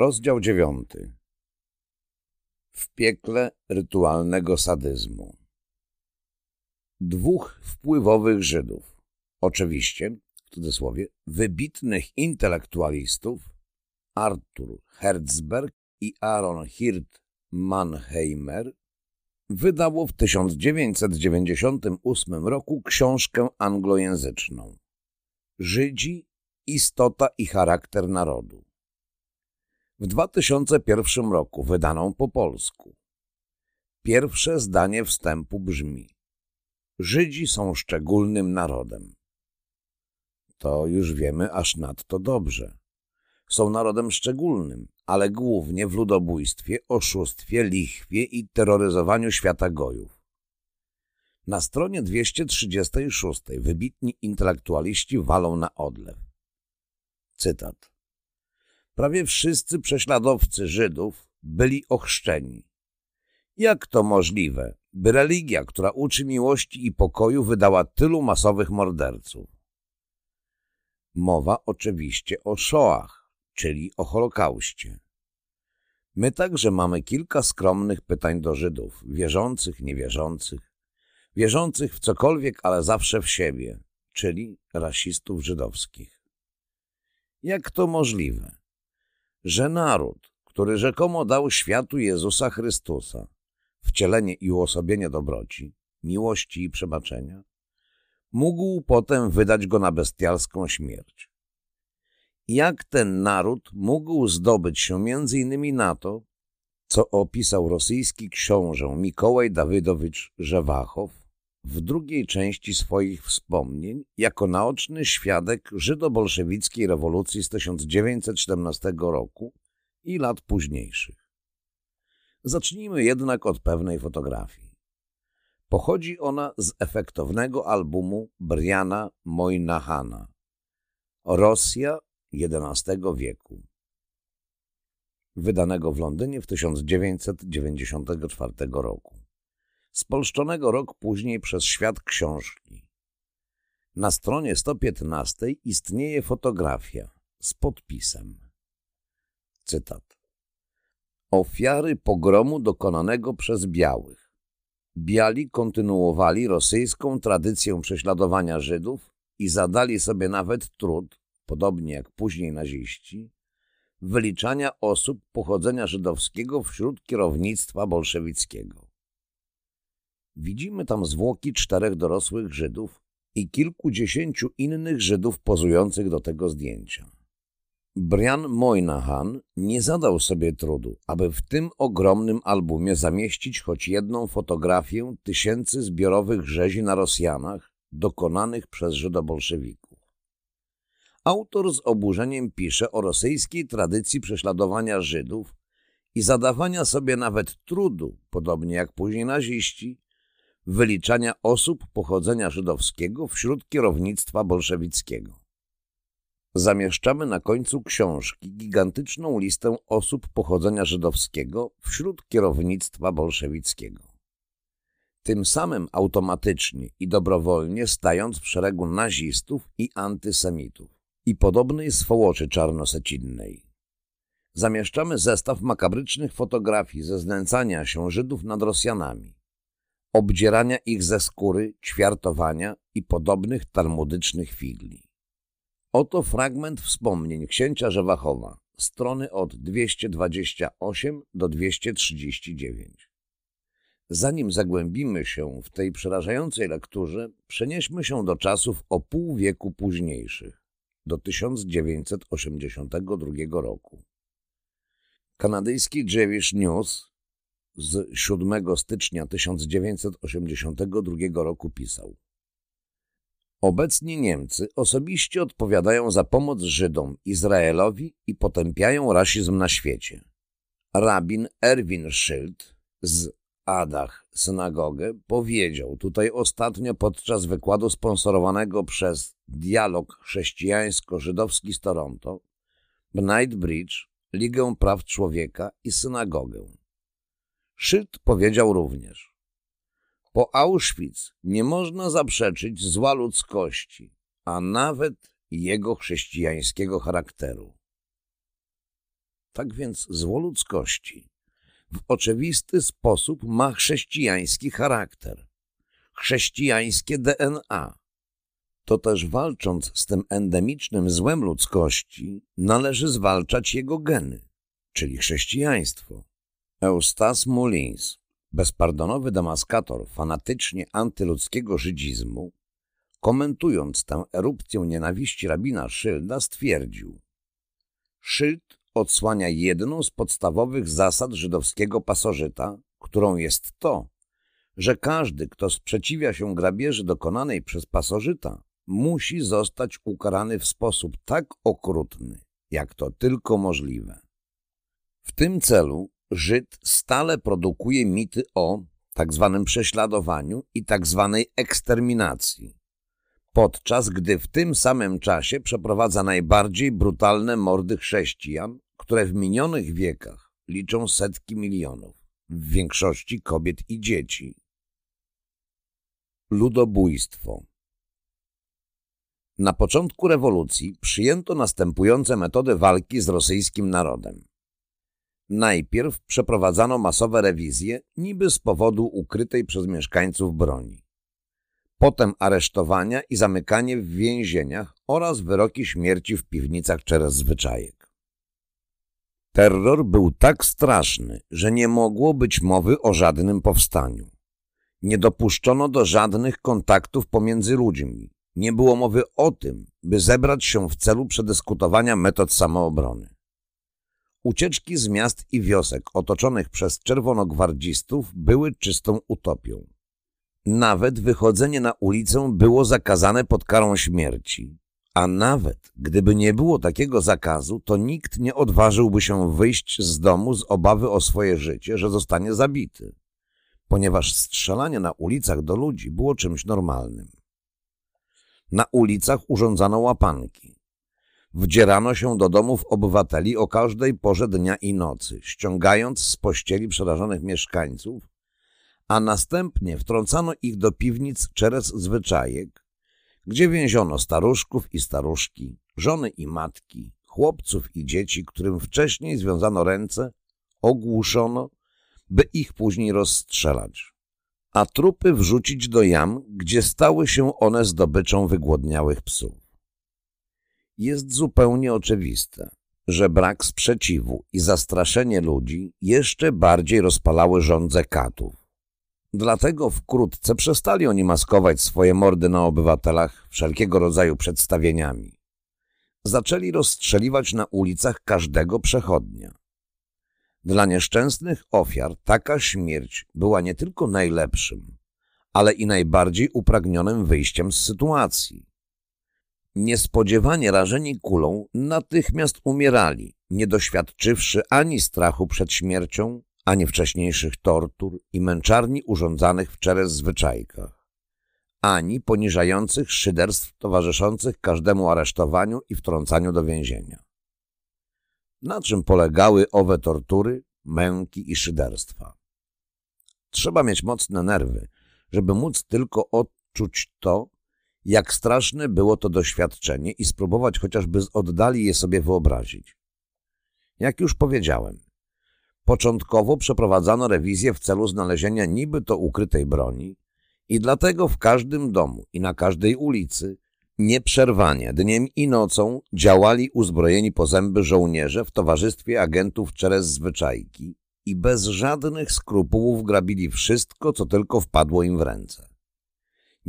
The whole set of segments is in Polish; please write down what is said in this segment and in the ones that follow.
Rozdział dziewiąty. W piekle rytualnego sadyzmu. Dwóch wpływowych Żydów, oczywiście, w cudzysłowie, wybitnych intelektualistów, Artur Herzberg i Aaron Hirt Mannheimer, wydało w 1998 roku książkę anglojęzyczną Żydzi, istota i charakter narodu w 2001 roku wydaną po polsku. Pierwsze zdanie wstępu brzmi Żydzi są szczególnym narodem. To już wiemy aż nadto dobrze. Są narodem szczególnym, ale głównie w ludobójstwie, oszustwie, lichwie i terroryzowaniu świata gojów. Na stronie 236 wybitni intelektualiści walą na odlew. Cytat. Prawie wszyscy prześladowcy Żydów byli ochrzczeni. Jak to możliwe, by religia, która uczy miłości i pokoju, wydała tylu masowych morderców? Mowa oczywiście o Shoah, czyli o Holokauście. My także mamy kilka skromnych pytań do Żydów, wierzących, niewierzących, wierzących w cokolwiek, ale zawsze w siebie, czyli rasistów żydowskich. Jak to możliwe? Że naród, który rzekomo dał światu Jezusa Chrystusa, wcielenie i uosobienie dobroci, miłości i przebaczenia, mógł potem wydać go na bestialską śmierć. Jak ten naród mógł zdobyć się między innymi na to, co opisał rosyjski książę Mikołaj Dawydowicz Żewachow w drugiej części swoich wspomnień jako naoczny świadek żydobolszewickiej rewolucji z 1917 roku i lat późniejszych. Zacznijmy jednak od pewnej fotografii. Pochodzi ona z efektownego albumu Briana Moynahana Rosja XI wieku, wydanego w Londynie w 1994 roku spolszczonego rok później przez świat książki. Na stronie 115 istnieje fotografia z podpisem. Cytat. Ofiary pogromu dokonanego przez białych. Biali kontynuowali rosyjską tradycję prześladowania Żydów i zadali sobie nawet trud, podobnie jak później naziści, wyliczania osób pochodzenia żydowskiego wśród kierownictwa bolszewickiego. Widzimy tam zwłoki czterech dorosłych Żydów i kilkudziesięciu innych Żydów pozujących do tego zdjęcia. Brian Moynihan nie zadał sobie trudu, aby w tym ogromnym albumie zamieścić choć jedną fotografię tysięcy zbiorowych rzezi na Rosjanach dokonanych przez Żydobolszewików. Autor z oburzeniem pisze o rosyjskiej tradycji prześladowania Żydów i zadawania sobie nawet trudu, podobnie jak później naziści, wyliczania osób pochodzenia żydowskiego wśród kierownictwa bolszewickiego. Zamieszczamy na końcu książki gigantyczną listę osób pochodzenia żydowskiego wśród kierownictwa bolszewickiego. Tym samym automatycznie i dobrowolnie stając w szeregu nazistów i antysemitów i podobnej swołoczy czarnosecinnej. Zamieszczamy zestaw makabrycznych fotografii ze znęcania się Żydów nad Rosjanami, obdzierania ich ze skóry, ćwiartowania i podobnych talmudycznych figli. Oto fragment wspomnień księcia Żewachowa, strony od 228 do 239. Zanim zagłębimy się w tej przerażającej lekturze, przenieśmy się do czasów o pół wieku późniejszych, do 1982 roku. Kanadyjski Jewish News z 7 stycznia 1982 roku pisał Obecnie Niemcy osobiście odpowiadają za pomoc Żydom, Izraelowi i potępiają rasizm na świecie. Rabin Erwin Schild z Adach synagogę powiedział tutaj ostatnio podczas wykładu sponsorowanego przez Dialog Chrześcijańsko-Żydowski z Toronto, Bridge, Ligę Praw Człowieka i Synagogę. Schild powiedział również po Auschwitz nie można zaprzeczyć zła ludzkości, a nawet jego chrześcijańskiego charakteru. Tak więc zło ludzkości w oczywisty sposób ma chrześcijański charakter, chrześcijańskie DNA. To też walcząc z tym endemicznym złem ludzkości, należy zwalczać jego geny, czyli chrześcijaństwo. Eustas Mullins Bezpardonowy damaskator fanatycznie antyludzkiego żydzizmu, komentując tę erupcję nienawiści rabina Szylda, stwierdził Szyld odsłania jedną z podstawowych zasad żydowskiego pasożyta, którą jest to, że każdy, kto sprzeciwia się grabieży dokonanej przez pasożyta, musi zostać ukarany w sposób tak okrutny, jak to tylko możliwe. W tym celu Żyd stale produkuje mity o tak zwanym prześladowaniu i tak zwanej eksterminacji, podczas gdy w tym samym czasie przeprowadza najbardziej brutalne mordy chrześcijan, które w minionych wiekach liczą setki milionów, w większości kobiet i dzieci. Ludobójstwo Na początku rewolucji przyjęto następujące metody walki z rosyjskim narodem. Najpierw przeprowadzano masowe rewizje, niby z powodu ukrytej przez mieszkańców broni. Potem aresztowania i zamykanie w więzieniach oraz wyroki śmierci w piwnicach przez zwyczajek. Terror był tak straszny, że nie mogło być mowy o żadnym powstaniu. Nie dopuszczono do żadnych kontaktów pomiędzy ludźmi. Nie było mowy o tym, by zebrać się w celu przedyskutowania metod samoobrony. Ucieczki z miast i wiosek otoczonych przez czerwonogwardzistów były czystą utopią. Nawet wychodzenie na ulicę było zakazane pod karą śmierci. A nawet gdyby nie było takiego zakazu, to nikt nie odważyłby się wyjść z domu z obawy o swoje życie, że zostanie zabity, ponieważ strzelanie na ulicach do ludzi było czymś normalnym. Na ulicach urządzano łapanki. Wdzierano się do domów obywateli o każdej porze dnia i nocy, ściągając z pościeli przerażonych mieszkańców, a następnie wtrącano ich do piwnic czerez zwyczajek, gdzie więziono staruszków i staruszki, żony i matki, chłopców i dzieci, którym wcześniej związano ręce, ogłuszono, by ich później rozstrzelać, a trupy wrzucić do jam, gdzie stały się one zdobyczą wygłodniałych psów jest zupełnie oczywiste, że brak sprzeciwu i zastraszenie ludzi jeszcze bardziej rozpalały żądze katów. Dlatego wkrótce przestali oni maskować swoje mordy na obywatelach wszelkiego rodzaju przedstawieniami. Zaczęli rozstrzeliwać na ulicach każdego przechodnia. Dla nieszczęsnych ofiar taka śmierć była nie tylko najlepszym, ale i najbardziej upragnionym wyjściem z sytuacji. Niespodziewanie rażeni kulą natychmiast umierali, nie doświadczywszy ani strachu przed śmiercią, ani wcześniejszych tortur i męczarni urządzanych w czerez zwyczajkach, ani poniżających szyderstw towarzyszących każdemu aresztowaniu i wtrącaniu do więzienia. Na czym polegały owe tortury, męki i szyderstwa? Trzeba mieć mocne nerwy, żeby móc tylko odczuć to, jak straszne było to doświadczenie i spróbować chociażby z oddali je sobie wyobrazić. Jak już powiedziałem, początkowo przeprowadzano rewizję w celu znalezienia niby to ukrytej broni i dlatego w każdym domu i na każdej ulicy nieprzerwanie dniem i nocą działali uzbrojeni po zęby żołnierze w towarzystwie agentów Czerez Zwyczajki i bez żadnych skrupułów grabili wszystko, co tylko wpadło im w ręce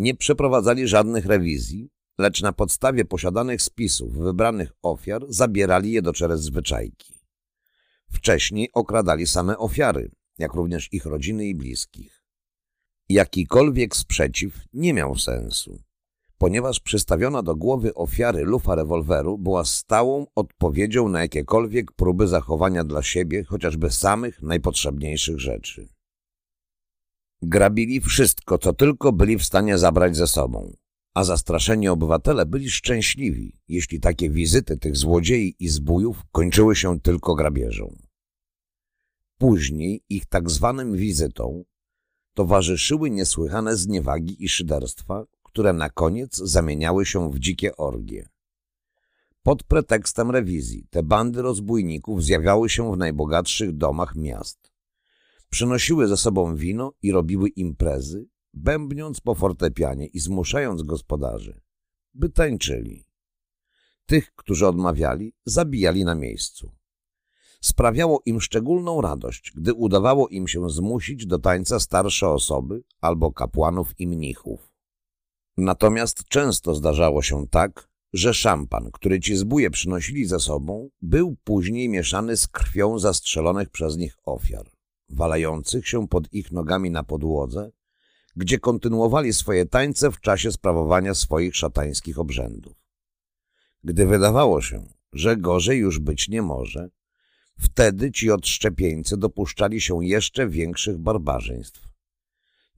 nie przeprowadzali żadnych rewizji, lecz na podstawie posiadanych spisów wybranych ofiar zabierali je do czerez zwyczajki. Wcześniej okradali same ofiary, jak również ich rodziny i bliskich. Jakikolwiek sprzeciw nie miał sensu, ponieważ przystawiona do głowy ofiary lufa rewolweru była stałą odpowiedzią na jakiekolwiek próby zachowania dla siebie chociażby samych najpotrzebniejszych rzeczy. Grabili wszystko, co tylko byli w stanie zabrać ze sobą, a zastraszeni obywatele byli szczęśliwi, jeśli takie wizyty tych złodziei i zbójów kończyły się tylko grabieżą. Później ich tak zwanym wizytom towarzyszyły niesłychane zniewagi i szyderstwa, które na koniec zamieniały się w dzikie orgie. Pod pretekstem rewizji te bandy rozbójników zjawiały się w najbogatszych domach miast. Przynosiły ze sobą wino i robiły imprezy, bębniąc po fortepianie i zmuszając gospodarzy, by tańczyli. Tych, którzy odmawiali, zabijali na miejscu. Sprawiało im szczególną radość, gdy udawało im się zmusić do tańca starsze osoby albo kapłanów i mnichów. Natomiast często zdarzało się tak, że szampan, który ci zbóje przynosili ze sobą, był później mieszany z krwią zastrzelonych przez nich ofiar, walających się pod ich nogami na podłodze, gdzie kontynuowali swoje tańce w czasie sprawowania swoich szatańskich obrzędów. Gdy wydawało się, że gorzej już być nie może, wtedy ci odszczepieńcy dopuszczali się jeszcze większych barbarzyństw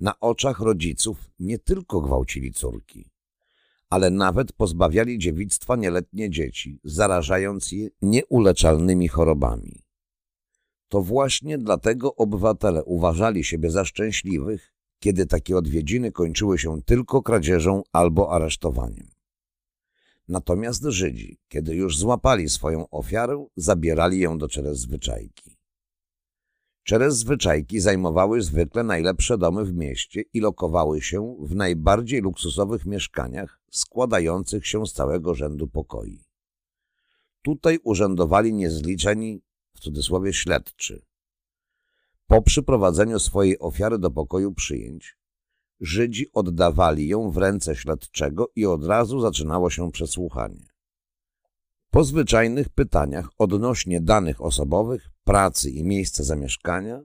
na oczach rodziców nie tylko gwałcili córki, ale nawet pozbawiali dziewictwa nieletnie dzieci, zarażając je nieuleczalnymi chorobami. To właśnie dlatego obywatele uważali siebie za szczęśliwych, kiedy takie odwiedziny kończyły się tylko kradzieżą albo aresztowaniem. Natomiast Żydzi, kiedy już złapali swoją ofiarę, zabierali ją do czerez zwyczajki. Czerez zwyczajki zajmowały zwykle najlepsze domy w mieście i lokowały się w najbardziej luksusowych mieszkaniach składających się z całego rzędu pokoi. Tutaj urzędowali niezliczeni, cudzysłowie śledczy. Po przyprowadzeniu swojej ofiary do pokoju przyjęć, Żydzi oddawali ją w ręce śledczego i od razu zaczynało się przesłuchanie. Po zwyczajnych pytaniach odnośnie danych osobowych, pracy i miejsca zamieszkania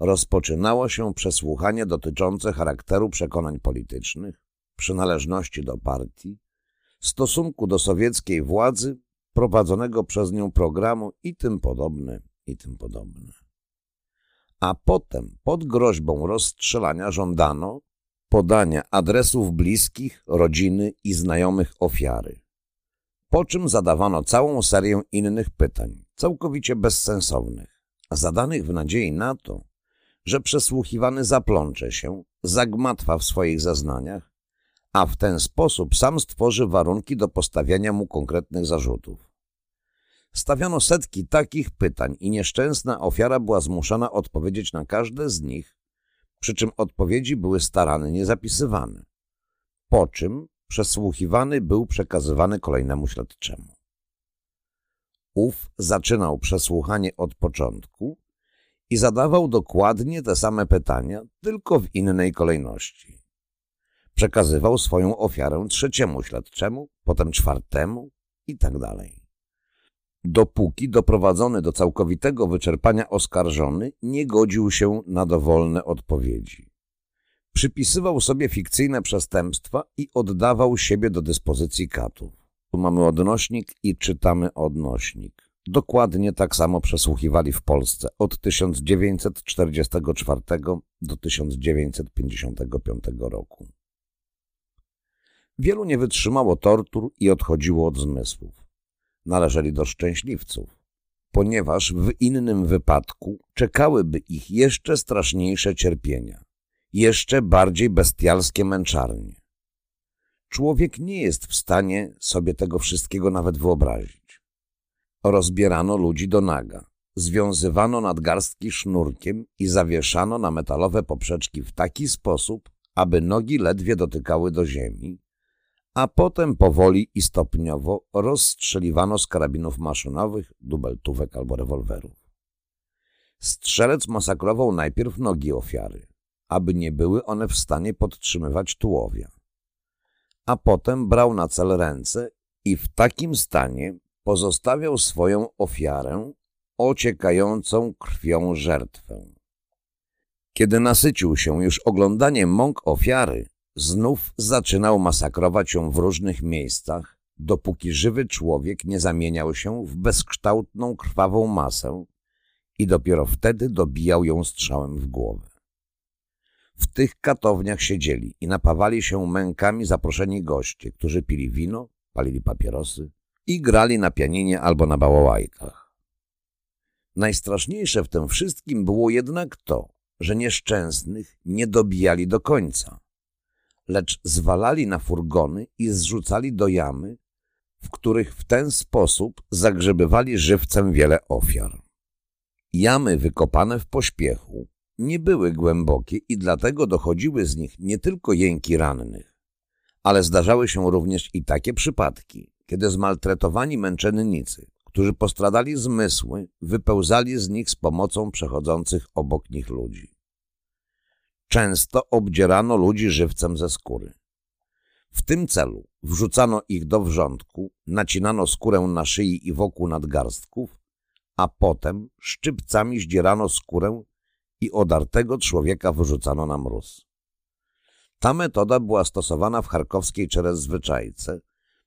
rozpoczynało się przesłuchanie dotyczące charakteru przekonań politycznych, przynależności do partii, stosunku do sowieckiej władzy, prowadzonego przez nią programu i tym podobne, i tym podobne. A potem pod groźbą rozstrzelania żądano podania adresów bliskich, rodziny i znajomych ofiary po czym zadawano całą serię innych pytań, całkowicie bezsensownych, zadanych w nadziei na to, że przesłuchiwany zaplącze się, zagmatwa w swoich zeznaniach, a w ten sposób sam stworzy warunki do postawiania mu konkretnych zarzutów. Stawiano setki takich pytań i nieszczęsna ofiara była zmuszana odpowiedzieć na każde z nich, przy czym odpowiedzi były starannie zapisywane. Po czym przesłuchiwany był przekazywany kolejnemu śledczemu. Ów zaczynał przesłuchanie od początku i zadawał dokładnie te same pytania, tylko w innej kolejności. Przekazywał swoją ofiarę trzeciemu śledczemu, potem czwartemu i tak dalej. Dopóki doprowadzony do całkowitego wyczerpania oskarżony nie godził się na dowolne odpowiedzi przypisywał sobie fikcyjne przestępstwa i oddawał siebie do dyspozycji katów. Tu mamy odnośnik i czytamy odnośnik. Dokładnie tak samo przesłuchiwali w Polsce od 1944 do 1955 roku. Wielu nie wytrzymało tortur i odchodziło od zmysłów. Należeli do szczęśliwców, ponieważ w innym wypadku czekałyby ich jeszcze straszniejsze cierpienia jeszcze bardziej bestialskie męczarnie. Człowiek nie jest w stanie sobie tego wszystkiego nawet wyobrazić. Rozbierano ludzi do naga, związywano nadgarstki sznurkiem i zawieszano na metalowe poprzeczki w taki sposób, aby nogi ledwie dotykały do ziemi, a potem powoli i stopniowo rozstrzeliwano z karabinów maszynowych, dubeltówek albo rewolwerów. Strzelec masakrował najpierw nogi ofiary, aby nie były one w stanie podtrzymywać tułowia. A potem brał na cel ręce i w takim stanie pozostawiał swoją ofiarę, ociekającą krwią żertwę. Kiedy nasycił się już oglądaniem mąk ofiary, znów zaczynał masakrować ją w różnych miejscach, dopóki żywy człowiek nie zamieniał się w bezkształtną, krwawą masę i dopiero wtedy dobijał ją strzałem w głowę. W tych katowniach siedzieli i napawali się mękami zaproszeni goście, którzy pili wino, palili papierosy i grali na pianinie albo na bałałajkach. Najstraszniejsze w tym wszystkim było jednak to, że nieszczęsnych nie dobijali do końca, lecz zwalali na furgony i zrzucali do jamy, w których w ten sposób zagrzebywali żywcem wiele ofiar. Jamy wykopane w pośpiechu nie były głębokie i dlatego dochodziły z nich nie tylko jęki rannych, ale zdarzały się również i takie przypadki, kiedy zmaltretowani męczennicy, którzy postradali zmysły, wypełzali z nich z pomocą przechodzących obok nich ludzi. Często obdzierano ludzi żywcem ze skóry. W tym celu wrzucano ich do wrzątku, nacinano skórę na szyi i wokół nadgarstków, a potem szczypcami zdzierano skórę i odartego człowieka wyrzucano na mróz. Ta metoda była stosowana w charkowskiej Czerez-Zwyczajce,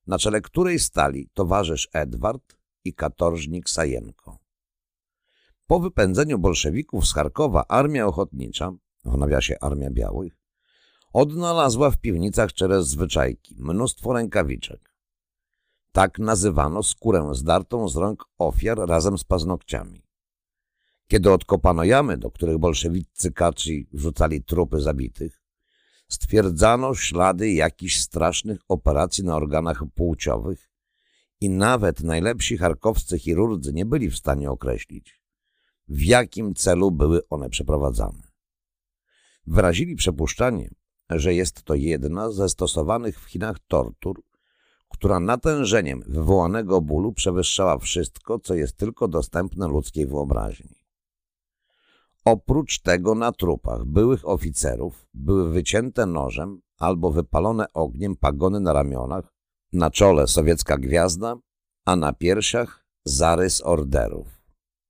na czele której stali towarzysz Edward i katorżnik Sajenko. Po wypędzeniu bolszewików z Charkowa armia ochotnicza, w nawiasie Armia Białych, odnalazła w piwnicach Czerez-Zwyczajki mnóstwo rękawiczek. Tak nazywano skórę zdartą z rąk ofiar razem z paznokciami. Kiedy odkopano jamy, do których bolszewicy kaczy wrzucali trupy zabitych, stwierdzano ślady jakichś strasznych operacji na organach płciowych i nawet najlepsi charkowscy chirurdzy nie byli w stanie określić, w jakim celu były one przeprowadzane. Wyrazili przypuszczenie, że jest to jedna ze stosowanych w Chinach tortur, która natężeniem wywołanego bólu przewyższała wszystko, co jest tylko dostępne ludzkiej wyobraźni. Oprócz tego na trupach byłych oficerów były wycięte nożem albo wypalone ogniem pagony na ramionach, na czole sowiecka gwiazda, a na piersiach zarys orderów.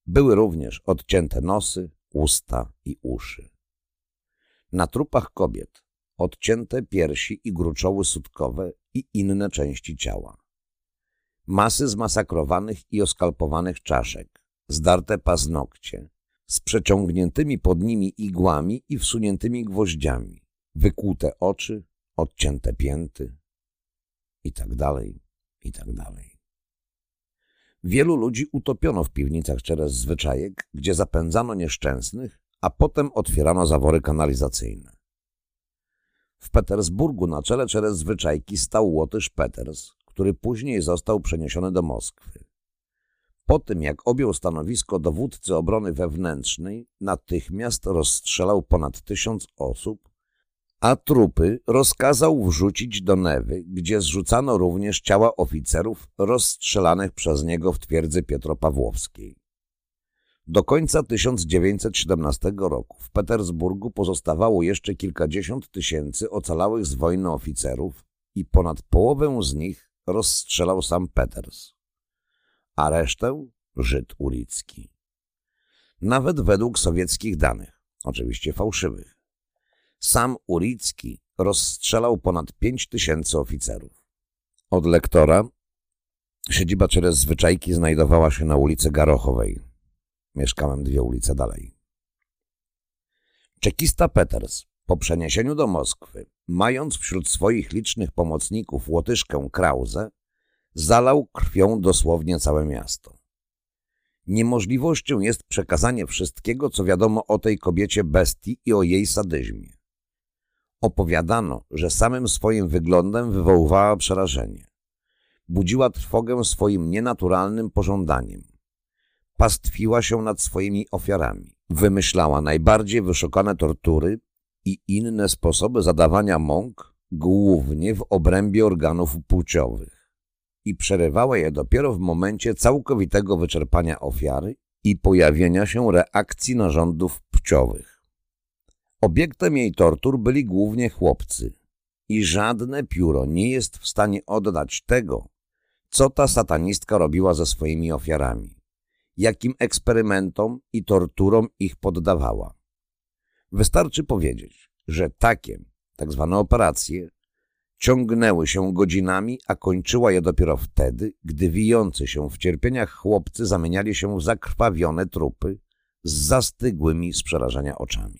Były również odcięte nosy, usta i uszy. Na trupach kobiet odcięte piersi i gruczoły sutkowe i inne części ciała. Masy zmasakrowanych i oskalpowanych czaszek, zdarte paznokcie, z przeciągniętymi pod nimi igłami i wsuniętymi gwoździami, wykłute oczy, odcięte pięty i tak dalej, i tak dalej. Wielu ludzi utopiono w piwnicach Czerez zwyczajek, gdzie zapędzano nieszczęsnych, a potem otwierano zawory kanalizacyjne. W Petersburgu na czele Czerez zwyczajki stał Łotysz Peters, który później został przeniesiony do Moskwy. Po tym, jak objął stanowisko dowódcy obrony wewnętrznej, natychmiast rozstrzelał ponad tysiąc osób, a trupy rozkazał wrzucić do Newy, gdzie zrzucano również ciała oficerów rozstrzelanych przez niego w twierdzy Pietropawłowskiej. Do końca 1917 roku w Petersburgu pozostawało jeszcze kilkadziesiąt tysięcy ocalałych z wojny oficerów i ponad połowę z nich rozstrzelał sam Peters a resztę Żyd ulicki. Nawet według sowieckich danych, oczywiście fałszywych. Sam Uricki rozstrzelał ponad pięć tysięcy oficerów. Od lektora siedziba Czerez Zwyczajki znajdowała się na ulicy Garochowej. Mieszkałem dwie ulice dalej. Czekista Peters po przeniesieniu do Moskwy, mając wśród swoich licznych pomocników Łotyszkę Krause, zalał krwią dosłownie całe miasto. Niemożliwością jest przekazanie wszystkiego, co wiadomo o tej kobiecie bestii i o jej sadyzmie. Opowiadano, że samym swoim wyglądem wywoływała przerażenie. Budziła trwogę swoim nienaturalnym pożądaniem. Pastwiła się nad swoimi ofiarami. Wymyślała najbardziej wyszukane tortury i inne sposoby zadawania mąk, głównie w obrębie organów płciowych i przerywała je dopiero w momencie całkowitego wyczerpania ofiary i pojawienia się reakcji narządów płciowych. Obiektem jej tortur byli głównie chłopcy i żadne pióro nie jest w stanie oddać tego, co ta satanistka robiła ze swoimi ofiarami, jakim eksperymentom i torturom ich poddawała. Wystarczy powiedzieć, że takie tak zwane operacje, ciągnęły się godzinami, a kończyła je dopiero wtedy, gdy wijący się w cierpieniach chłopcy zamieniali się w zakrwawione trupy z zastygłymi z przerażenia oczami.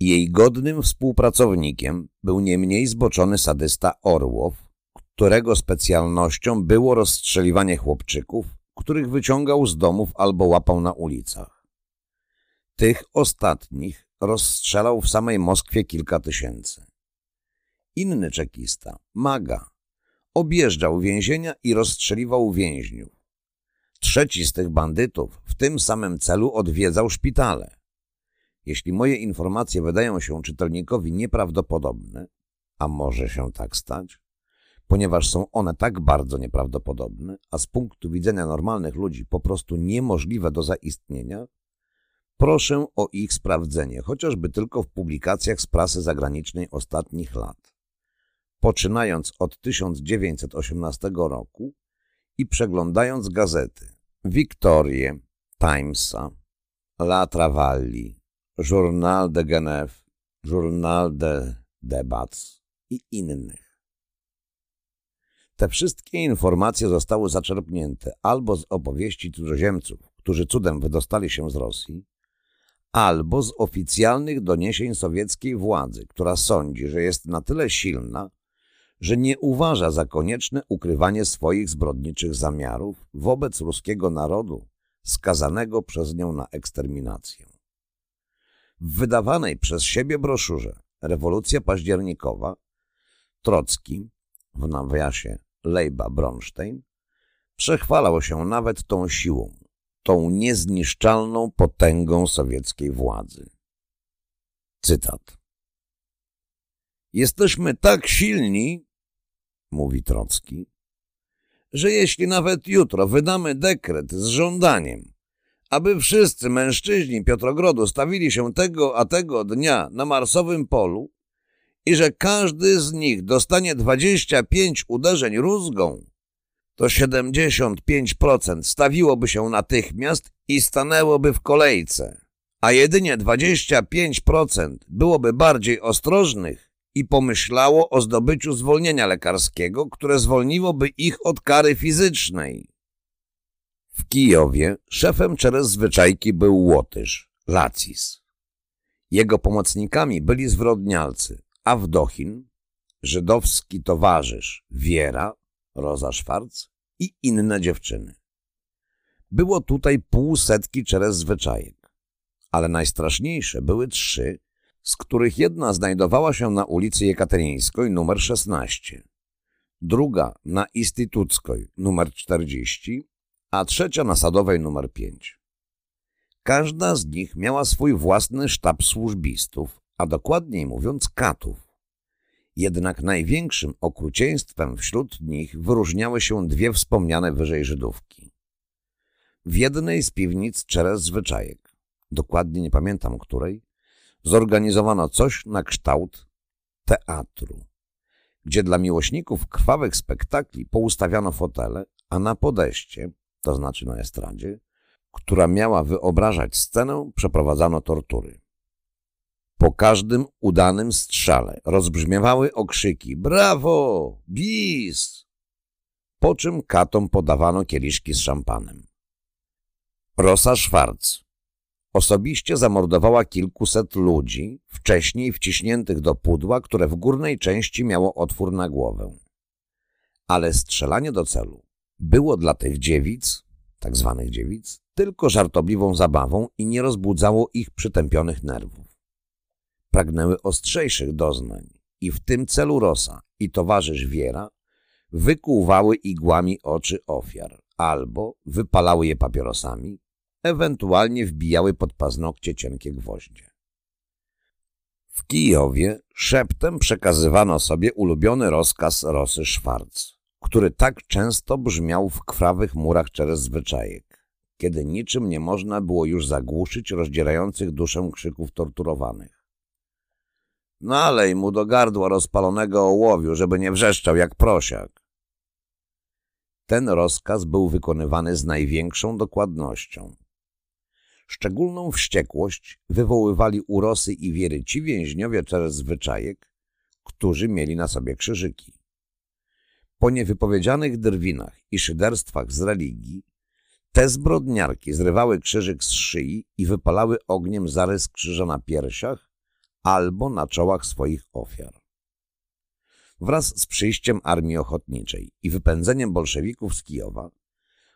Jej godnym współpracownikiem był nie mniej zboczony sadysta Orłow, którego specjalnością było rozstrzeliwanie chłopczyków, których wyciągał z domów albo łapał na ulicach. Tych ostatnich rozstrzelał w samej Moskwie kilka tysięcy. Inny czekista, Maga, objeżdżał więzienia i rozstrzeliwał więźniów. Trzeci z tych bandytów w tym samym celu odwiedzał szpitale. Jeśli moje informacje wydają się czytelnikowi nieprawdopodobne, a może się tak stać, ponieważ są one tak bardzo nieprawdopodobne, a z punktu widzenia normalnych ludzi po prostu niemożliwe do zaistnienia, proszę o ich sprawdzenie, chociażby tylko w publikacjach z prasy zagranicznej ostatnich lat. Poczynając od 1918 roku i przeglądając gazety Victorie, Timesa, La Travalli, Journal de Genève, Journal de Debats i innych. Te wszystkie informacje zostały zaczerpnięte albo z opowieści cudzoziemców, którzy cudem wydostali się z Rosji, albo z oficjalnych doniesień sowieckiej władzy, która sądzi, że jest na tyle silna, że nie uważa za konieczne ukrywanie swoich zbrodniczych zamiarów wobec ruskiego narodu skazanego przez nią na eksterminację. W wydawanej przez siebie broszurze Rewolucja Październikowa Trocki, w nawiasie Lejba Bronstein, przechwalał się nawet tą siłą, tą niezniszczalną potęgą sowieckiej władzy. Cytat. Jesteśmy tak silni, mówi Trocki, że jeśli nawet jutro wydamy dekret z żądaniem, aby wszyscy mężczyźni Piotrogrodu stawili się tego a tego dnia na marsowym polu i że każdy z nich dostanie 25 uderzeń rózgą, to 75% stawiłoby się natychmiast i stanęłoby w kolejce, a jedynie 25% byłoby bardziej ostrożnych i pomyślało o zdobyciu zwolnienia lekarskiego, które zwolniłoby ich od kary fizycznej. W Kijowie szefem czerez zwyczajki był Łotysz, Lacis. Jego pomocnikami byli zwrodnialcy Awdochin, żydowski towarzysz Wiera, Roza Szwarc i inne dziewczyny. Było tutaj pół setki czerez zwyczajek, ale najstraszniejsze były trzy, z których jedna znajdowała się na ulicy Jekateryńskiej numer 16, druga na Istytuckiej numer 40, a trzecia na Sadowej numer 5. Każda z nich miała swój własny sztab służbistów, a dokładniej mówiąc katów. Jednak największym okrucieństwem wśród nich wyróżniały się dwie wspomniane wyżej Żydówki. W jednej z piwnic Czerez Zwyczajek, dokładnie nie pamiętam której, zorganizowano coś na kształt teatru, gdzie dla miłośników krwawych spektakli poustawiano fotele, a na podejście, to znaczy na estradzie, która miała wyobrażać scenę, przeprowadzano tortury. Po każdym udanym strzale rozbrzmiewały okrzyki brawo, bis, po czym katom podawano kieliszki z szampanem. Rosa Schwarz osobiście zamordowała kilkuset ludzi, wcześniej wciśniętych do pudła, które w górnej części miało otwór na głowę. Ale strzelanie do celu było dla tych dziewic, tak zwanych dziewic, tylko żartobliwą zabawą i nie rozbudzało ich przytępionych nerwów. Pragnęły ostrzejszych doznań i w tym celu Rosa i towarzysz Wiera wykuwały igłami oczy ofiar albo wypalały je papierosami, ewentualnie wbijały pod paznokcie cienkie gwoździe. W Kijowie szeptem przekazywano sobie ulubiony rozkaz Rosy Szwarc, który tak często brzmiał w krwawych murach czerez zwyczajek, kiedy niczym nie można było już zagłuszyć rozdzierających duszę krzyków torturowanych. Nalej mu do gardła rozpalonego ołowiu, żeby nie wrzeszczał jak prosiak. Ten rozkaz był wykonywany z największą dokładnością. Szczególną wściekłość wywoływali u Rosy i Wiery ci więźniowie czerez zwyczajek, którzy mieli na sobie krzyżyki. Po niewypowiedzianych drwinach i szyderstwach z religii, te zbrodniarki zrywały krzyżyk z szyi i wypalały ogniem zarys krzyża na piersiach albo na czołach swoich ofiar. Wraz z przyjściem armii ochotniczej i wypędzeniem bolszewików z Kijowa,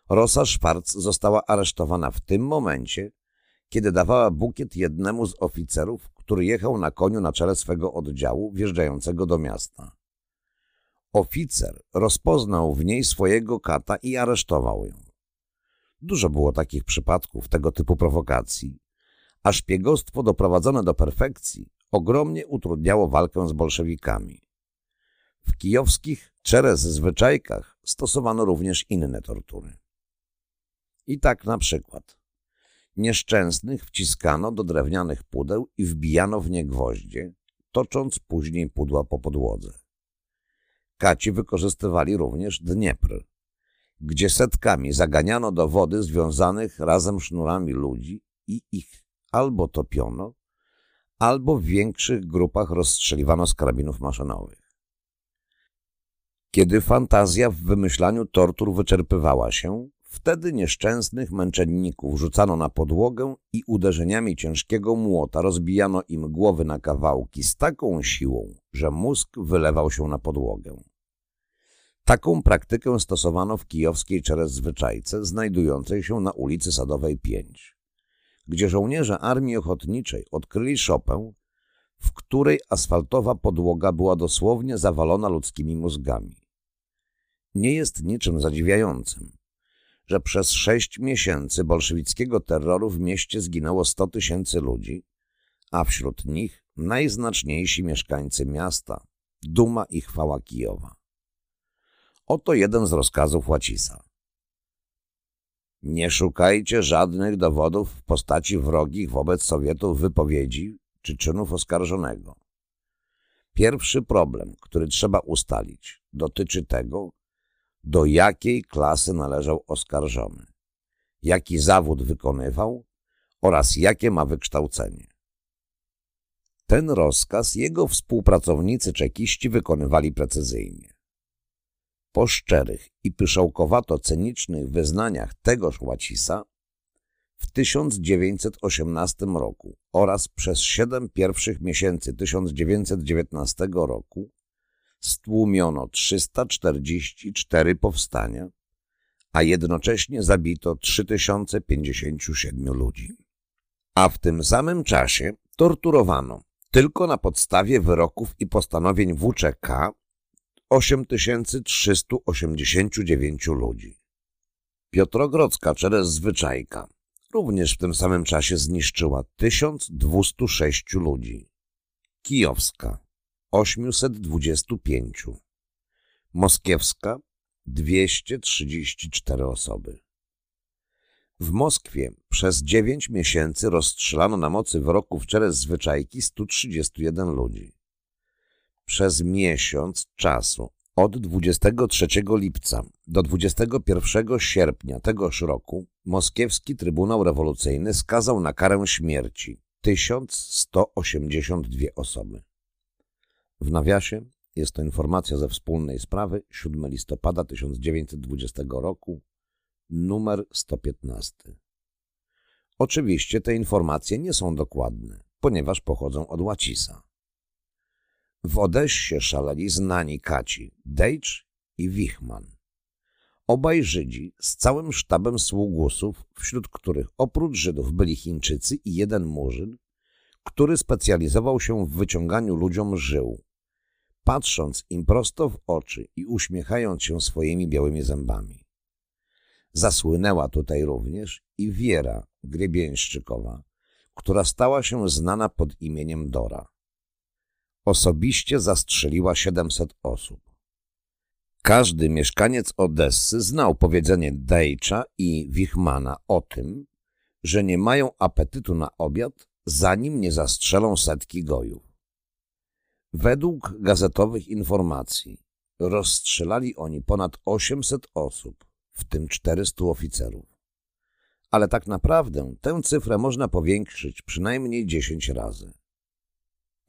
Rosa Szwarc została aresztowana w tym momencie, kiedy dawała bukiet jednemu z oficerów, który jechał na koniu na czele swego oddziału wjeżdżającego do miasta. Oficer rozpoznał w niej swojego kata i aresztował ją. Dużo było takich przypadków tego typu prowokacji, a szpiegostwo doprowadzone do perfekcji ogromnie utrudniało walkę z bolszewikami. W kijowskich czerez zwyczajkach stosowano również inne tortury. I tak na przykład nieszczęsnych wciskano do drewnianych pudeł i wbijano w nie gwoździe, tocząc później pudła po podłodze. Kaci wykorzystywali również Dniepr, gdzie setkami zaganiano do wody związanych razem sznurami ludzi i ich albo topiono, albo w większych grupach rozstrzeliwano z karabinów maszynowych. Kiedy fantazja w wymyślaniu tortur wyczerpywała się, wtedy nieszczęsnych męczenników rzucano na podłogę i uderzeniami ciężkiego młota rozbijano im głowy na kawałki z taką siłą, że mózg wylewał się na podłogę. Taką praktykę stosowano w kijowskiej Czerez-Zwyczajce, znajdującej się na ulicy Sadowej 5, gdzie żołnierze Armii Ochotniczej odkryli szopę, w której asfaltowa podłoga była dosłownie zawalona ludzkimi mózgami. Nie jest niczym zadziwiającym, że przez sześć miesięcy bolszewickiego terroru w mieście zginęło 100 tysięcy ludzi, a wśród nich najznaczniejsi mieszkańcy miasta, duma i chwała Kijowa. Oto jeden z rozkazów Łacisa. Nie szukajcie żadnych dowodów w postaci wrogich wobec Sowietów wypowiedzi czy czynów oskarżonego. Pierwszy problem, który trzeba ustalić, dotyczy tego, do jakiej klasy należał oskarżony, jaki zawód wykonywał oraz jakie ma wykształcenie. Ten rozkaz jego współpracownicy czekiści wykonywali precyzyjnie. Po szczerych i pyszałkowato-cenicznych wyznaniach tegoż Łacisa w 1918 roku oraz przez siedem pierwszych miesięcy 1919 roku stłumiono 344 powstania, a jednocześnie zabito 3057 ludzi. A w tym samym czasie torturowano tylko na podstawie wyroków i postanowień WCK 8389 ludzi. Piotrogrodzka Czeres Zwyczajka również w tym samym czasie zniszczyła 1206 ludzi. Kijowska 825. Moskiewska 234 osoby. W Moskwie przez 9 miesięcy rozstrzelano na mocy wyroków Czeres Zwyczajki 131 ludzi. Przez miesiąc czasu od 23 lipca do 21 sierpnia tegoż roku moskiewski Trybunał Rewolucyjny skazał na karę śmierci 1182 osoby. W nawiasie jest to informacja ze wspólnej sprawy 7 listopada 1920 roku, numer 115. Oczywiście te informacje nie są dokładne, ponieważ pochodzą od Łacisa. W Odessie szaleli znani Kaci, Dejcz i Wichman. Obaj Żydzi z całym sztabem sługusów, wśród których oprócz Żydów byli Chińczycy i jeden Murzyn, który specjalizował się w wyciąganiu ludziom żył, patrząc im prosto w oczy i uśmiechając się swoimi białymi zębami. Zasłynęła tutaj również i Wiera Grybieńszczykowa, która stała się znana pod imieniem Dora. Osobiście zastrzeliła 700 osób. Każdy mieszkaniec Odessy znał powiedzenie Dejcza i Wichmana o tym, że nie mają apetytu na obiad, zanim nie zastrzelą setki gojów. Według gazetowych informacji rozstrzelali oni ponad 800 osób, w tym 400 oficerów. Ale tak naprawdę tę cyfrę można powiększyć przynajmniej 10 razy.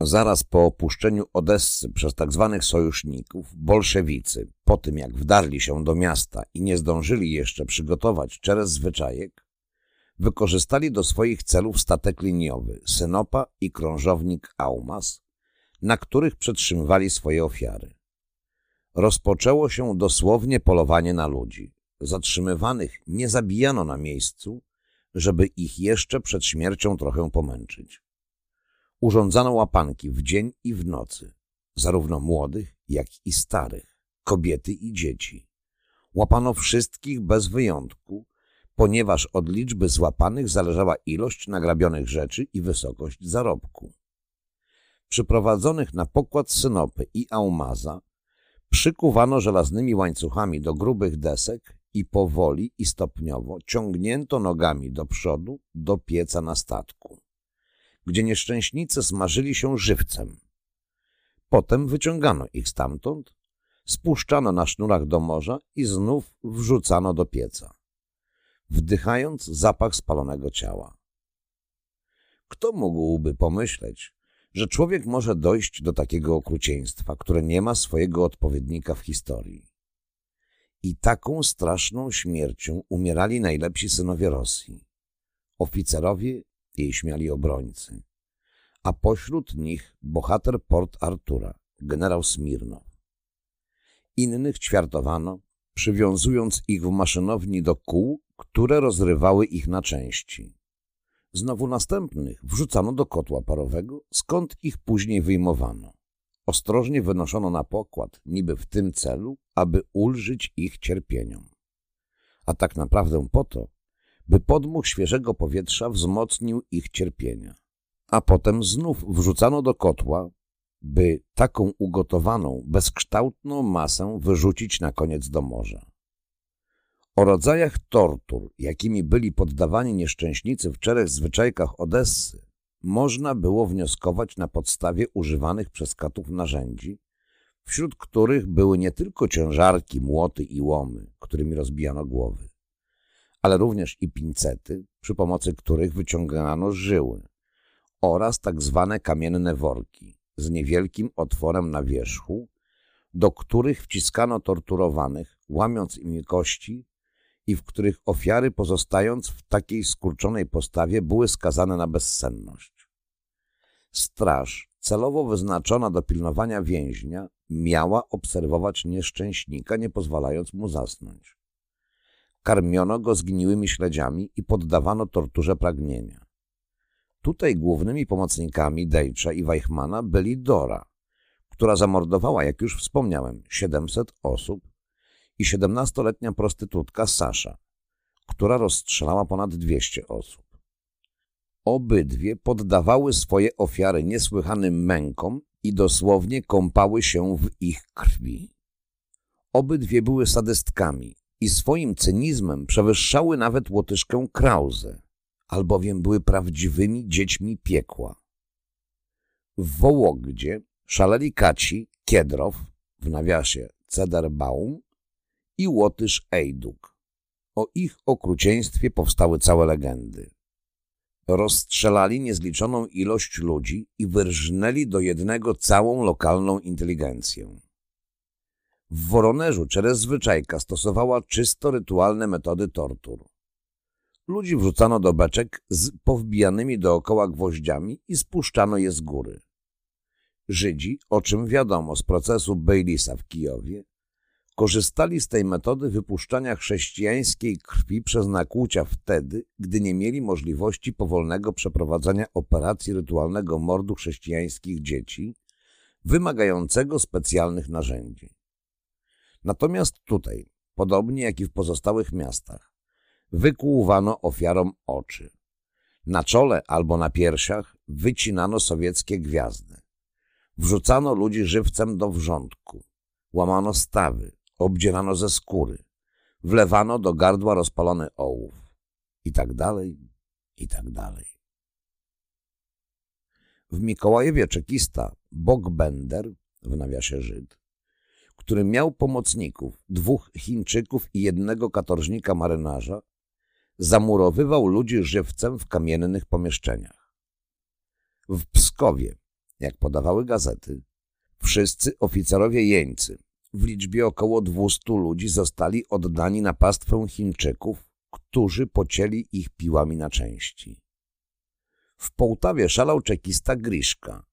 Zaraz po opuszczeniu Odessy przez tzw. Tak sojuszników, bolszewicy, po tym jak wdarli się do miasta i nie zdążyli jeszcze przygotować czerez zwyczajek, wykorzystali do swoich celów statek liniowy Synopa i krążownik Aumas, na których przetrzymywali swoje ofiary. Rozpoczęło się dosłownie polowanie na ludzi. Zatrzymywanych nie zabijano na miejscu, żeby ich jeszcze przed śmiercią trochę pomęczyć. Urządzano łapanki w dzień i w nocy, zarówno młodych, jak i starych, kobiety i dzieci. Łapano wszystkich bez wyjątku, ponieważ od liczby złapanych zależała ilość nagrabionych rzeczy i wysokość zarobku. Przyprowadzonych na pokład synopy i aumaza przykuwano żelaznymi łańcuchami do grubych desek i powoli i stopniowo ciągnięto nogami do przodu do pieca na statku, gdzie nieszczęśnicy smażyli się żywcem. Potem wyciągano ich stamtąd, spuszczano na sznurach do morza i znów wrzucano do pieca, wdychając zapach spalonego ciała. Kto mógłby pomyśleć, że człowiek może dojść do takiego okrucieństwa, które nie ma swojego odpowiednika w historii? I taką straszną śmiercią umierali najlepsi synowie Rosji, oficerowie jej śmiali obrońcy, a pośród nich bohater Port Artura, generał Smirnow. Innych ćwiartowano, przywiązując ich w maszynowni do kół, które rozrywały ich na części. Znowu następnych wrzucano do kotła parowego, skąd ich później wyjmowano ostrożnie wynoszono na pokład, niby w tym celu, aby ulżyć ich cierpieniom. A tak naprawdę po to, by podmuch świeżego powietrza wzmocnił ich cierpienia. A potem znów wrzucano do kotła, by taką ugotowaną, bezkształtną masę wyrzucić na koniec do morza. O rodzajach tortur, jakimi byli poddawani nieszczęśnicy w czterech zwyczajkach Odessy, można było wnioskować na podstawie używanych przez katów narzędzi, wśród których były nie tylko ciężarki, młoty i łomy, którymi rozbijano głowy, ale również i pincety, przy pomocy których wyciągano żyły oraz tak zwane kamienne worki z niewielkim otworem na wierzchu, do których wciskano torturowanych, łamiąc im kości i w których ofiary pozostając w takiej skurczonej postawie były skazane na bezsenność. Straż, celowo wyznaczona do pilnowania więźnia, miała obserwować nieszczęśnika, nie pozwalając mu zasnąć. Karmiono go zgniłymi śledziami i poddawano torturze pragnienia. Tutaj głównymi pomocnikami Dejcza i Weichmana byli Dora, która zamordowała, jak już wspomniałem, 700 osób i 17-letnia prostytutka Sasza, która rozstrzelała ponad 200 osób. Obydwie poddawały swoje ofiary niesłychanym mękom i dosłownie kąpały się w ich krwi. Obydwie były sadystkami i swoim cynizmem przewyższały nawet łotyszkę Krause, albowiem były prawdziwymi dziećmi piekła. W Wołogdzie szaleli Kaci, Kiedrow, w nawiasie Cederbaum i Łotysz Ejduk. O ich okrucieństwie powstały całe legendy. Rozstrzelali niezliczoną ilość ludzi i wyrżnęli do jednego całą lokalną inteligencję. W Woronerzu Czeres Zwyczajka stosowała czysto rytualne metody tortur. Ludzi wrzucano do beczek z powbijanymi dookoła gwoździami i spuszczano je z góry. Żydzi, o czym wiadomo z procesu Bejlisa w Kijowie, Korzystali z tej metody wypuszczania chrześcijańskiej krwi przez nakłucia wtedy, gdy nie mieli możliwości powolnego przeprowadzania operacji rytualnego mordu chrześcijańskich dzieci, wymagającego specjalnych narzędzi. Natomiast tutaj, podobnie jak i w pozostałych miastach, wykłuwano ofiarom oczy. Na czole albo na piersiach wycinano sowieckie gwiazdy. Wrzucano ludzi żywcem do wrzątku. Łamano stawy, obdzierano ze skóry, wlewano do gardła rozpalony ołów i tak dalej, i tak dalej. W Mikołajewie czekista Bogbender, w nawiasie Żyd, który miał pomocników, dwóch Chińczyków i jednego katorżnika marynarza, zamurowywał ludzi żywcem w kamiennych pomieszczeniach. W Pskowie Jak podawały gazety, wszyscy oficerowie jeńcy w liczbie około 200 ludzi zostali oddani na pastwę Chińczyków, którzy pocięli ich piłami na części. W Połtawie szalał czekista Griszka,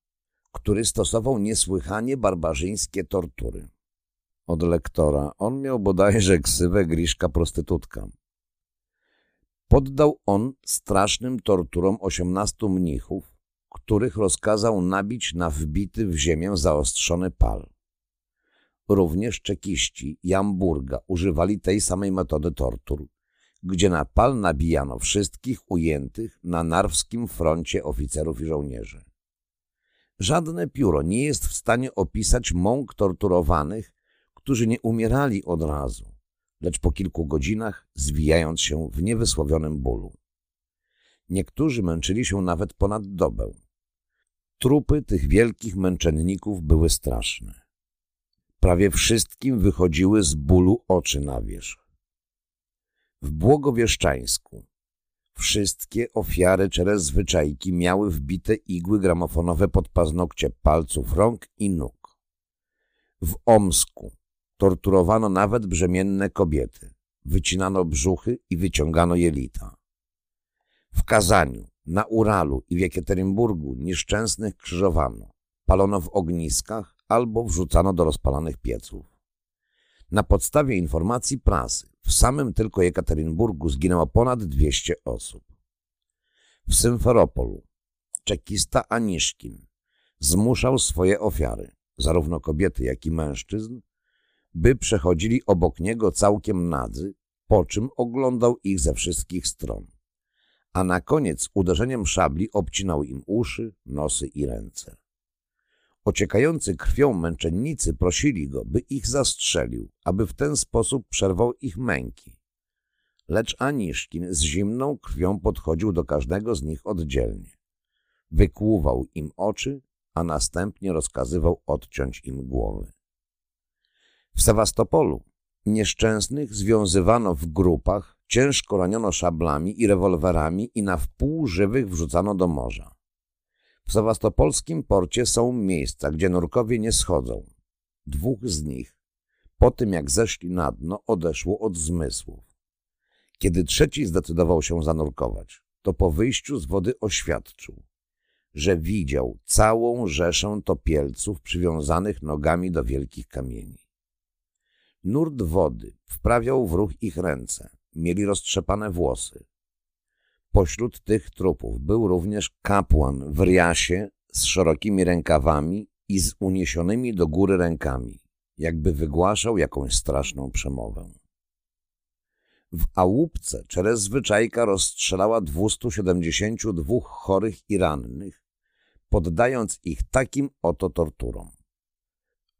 który stosował niesłychanie barbarzyńskie tortury. Od lektora on miał bodajże ksywę Griszka prostytutka. Poddał on strasznym torturom osiemnastu mnichów, których rozkazał nabić na wbity w ziemię zaostrzony pal. Również czekiści Jamburga używali tej samej metody tortur, gdzie na pal nabijano wszystkich ujętych na narwskim froncie oficerów i żołnierzy. Żadne pióro nie jest w stanie opisać mąk torturowanych, którzy nie umierali od razu, lecz po kilku godzinach zwijając się w niewysłowionym bólu. Niektórzy męczyli się nawet ponad dobę. Trupy tych wielkich męczenników były straszne. Prawie wszystkim wychodziły z bólu oczy na wierzch. W Błogowieszczańsku wszystkie ofiary czerez zwyczajki miały wbite igły gramofonowe pod paznokcie palców rąk i nóg. W Omsku torturowano nawet brzemienne kobiety, wycinano brzuchy i wyciągano jelita. W Kazaniu, na Uralu i w Jekaterinburgu nieszczęsnych krzyżowano, palono w ogniskach albo wrzucano do rozpalanych pieców. Na podstawie informacji prasy w samym tylko Jekaterinburgu zginęło ponad 200 osób. W Symferopolu czekista Aniszkin zmuszał swoje ofiary, zarówno kobiety, jak i mężczyzn, by przechodzili obok niego całkiem nadzy, po czym oglądał ich ze wszystkich stron. A na koniec uderzeniem szabli obcinał im uszy, nosy i ręce. Ociekający krwią męczennicy prosili go, by ich zastrzelił, aby w ten sposób przerwał ich męki. Lecz Aniszkin z zimną krwią podchodził do każdego z nich oddzielnie. Wykłuwał im oczy, a następnie rozkazywał odciąć im głowy. W Sewastopolu nieszczęsnych związywano w grupach, ciężko raniono szablami i rewolwerami i na wpół żywych wrzucano do morza. W sewastopolskim porcie są miejsca, gdzie nurkowie nie schodzą. Dwóch z nich, po tym jak zeszli na dno, odeszło od zmysłów. Kiedy trzeci zdecydował się zanurkować, to po wyjściu z wody oświadczył, że widział całą rzeszę topielców przywiązanych nogami do wielkich kamieni. Nurt wody wprawiał w ruch ich ręce, mieli roztrzepane włosy. Pośród tych trupów był również kapłan w riasie z szerokimi rękawami i z uniesionymi do góry rękami, jakby wygłaszał jakąś straszną przemowę. W Ałupce Czerez Zwyczajka rozstrzelała 272 chorych i rannych, poddając ich takim oto torturom.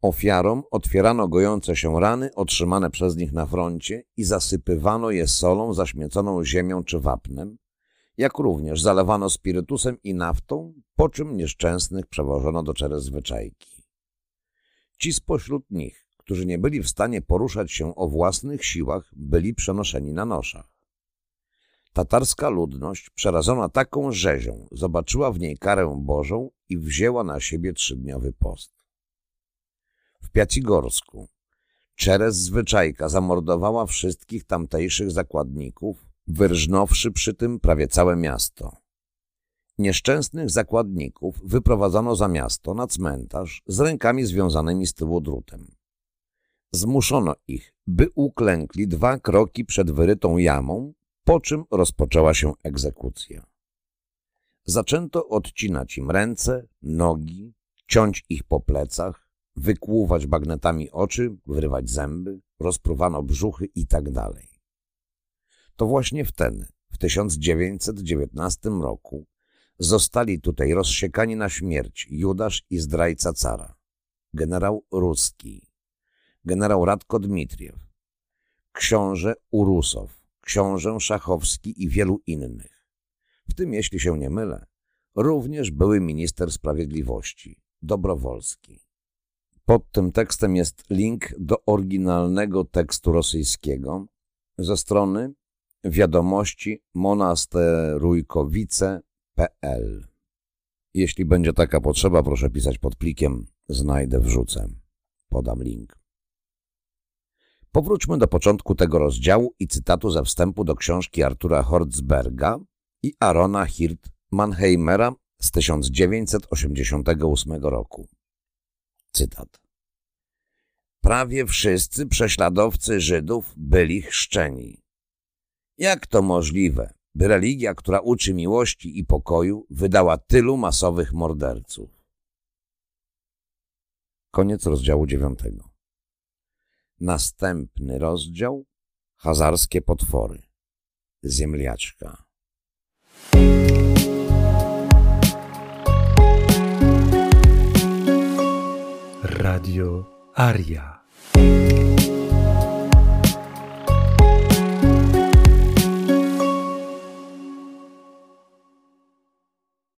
Ofiarom otwierano gojące się rany otrzymane przez nich na froncie i zasypywano je solą zaśmieconą ziemią czy wapnem, jak również zalewano spirytusem i naftą, po czym nieszczęsnych przewożono do Czerez Zwyczajki. Ci spośród nich, którzy nie byli w stanie poruszać się o własnych siłach, byli przenoszeni na noszach. Tatarska ludność, przerażona taką rzezią, zobaczyła w niej karę Bożą i wzięła na siebie trzydniowy post. W Piacigorsku Czerez Zwyczajka zamordowała wszystkich tamtejszych zakładników, wyrżnąwszy przy tym prawie całe miasto. Nieszczęsnych zakładników wyprowadzono za miasto na cmentarz z rękami związanymi z tyłu drutem. Zmuszono ich, by uklękli dwa kroki przed wyrytą jamą, po czym rozpoczęła się egzekucja. Zaczęto odcinać im ręce, nogi, ciąć ich po plecach, wykłuwać bagnetami oczy, wyrywać zęby, rozpruwano brzuchy i tak dalej. To właśnie wtedy, w 1919 roku, zostali tutaj rozsiekani na śmierć Judasz i zdrajca cara, generał Ruski, generał Radko Dmitriew, książę Urusow, książę Szachowski i wielu innych. W tym, jeśli się nie mylę, również były minister sprawiedliwości, Dobrowolski. Pod tym tekstem jest link do oryginalnego tekstu rosyjskiego ze strony wiadomości monasterujkowice.pl Jeśli będzie taka potrzeba, proszę pisać pod plikiem. Znajdę, wrzucę. Podam link. Powróćmy do początku tego rozdziału i cytatu ze wstępu do książki Artura Horzberga i Arona Hirt Mannheimera z 1988 roku. Cytat. Prawie wszyscy prześladowcy Żydów byli chrzczeni. Jak to możliwe, by religia, która uczy miłości i pokoju, wydała tylu masowych morderców? Koniec rozdziału dziewiątego. Następny rozdział Hazarskie potwory Ziemliaczka Radio Aria.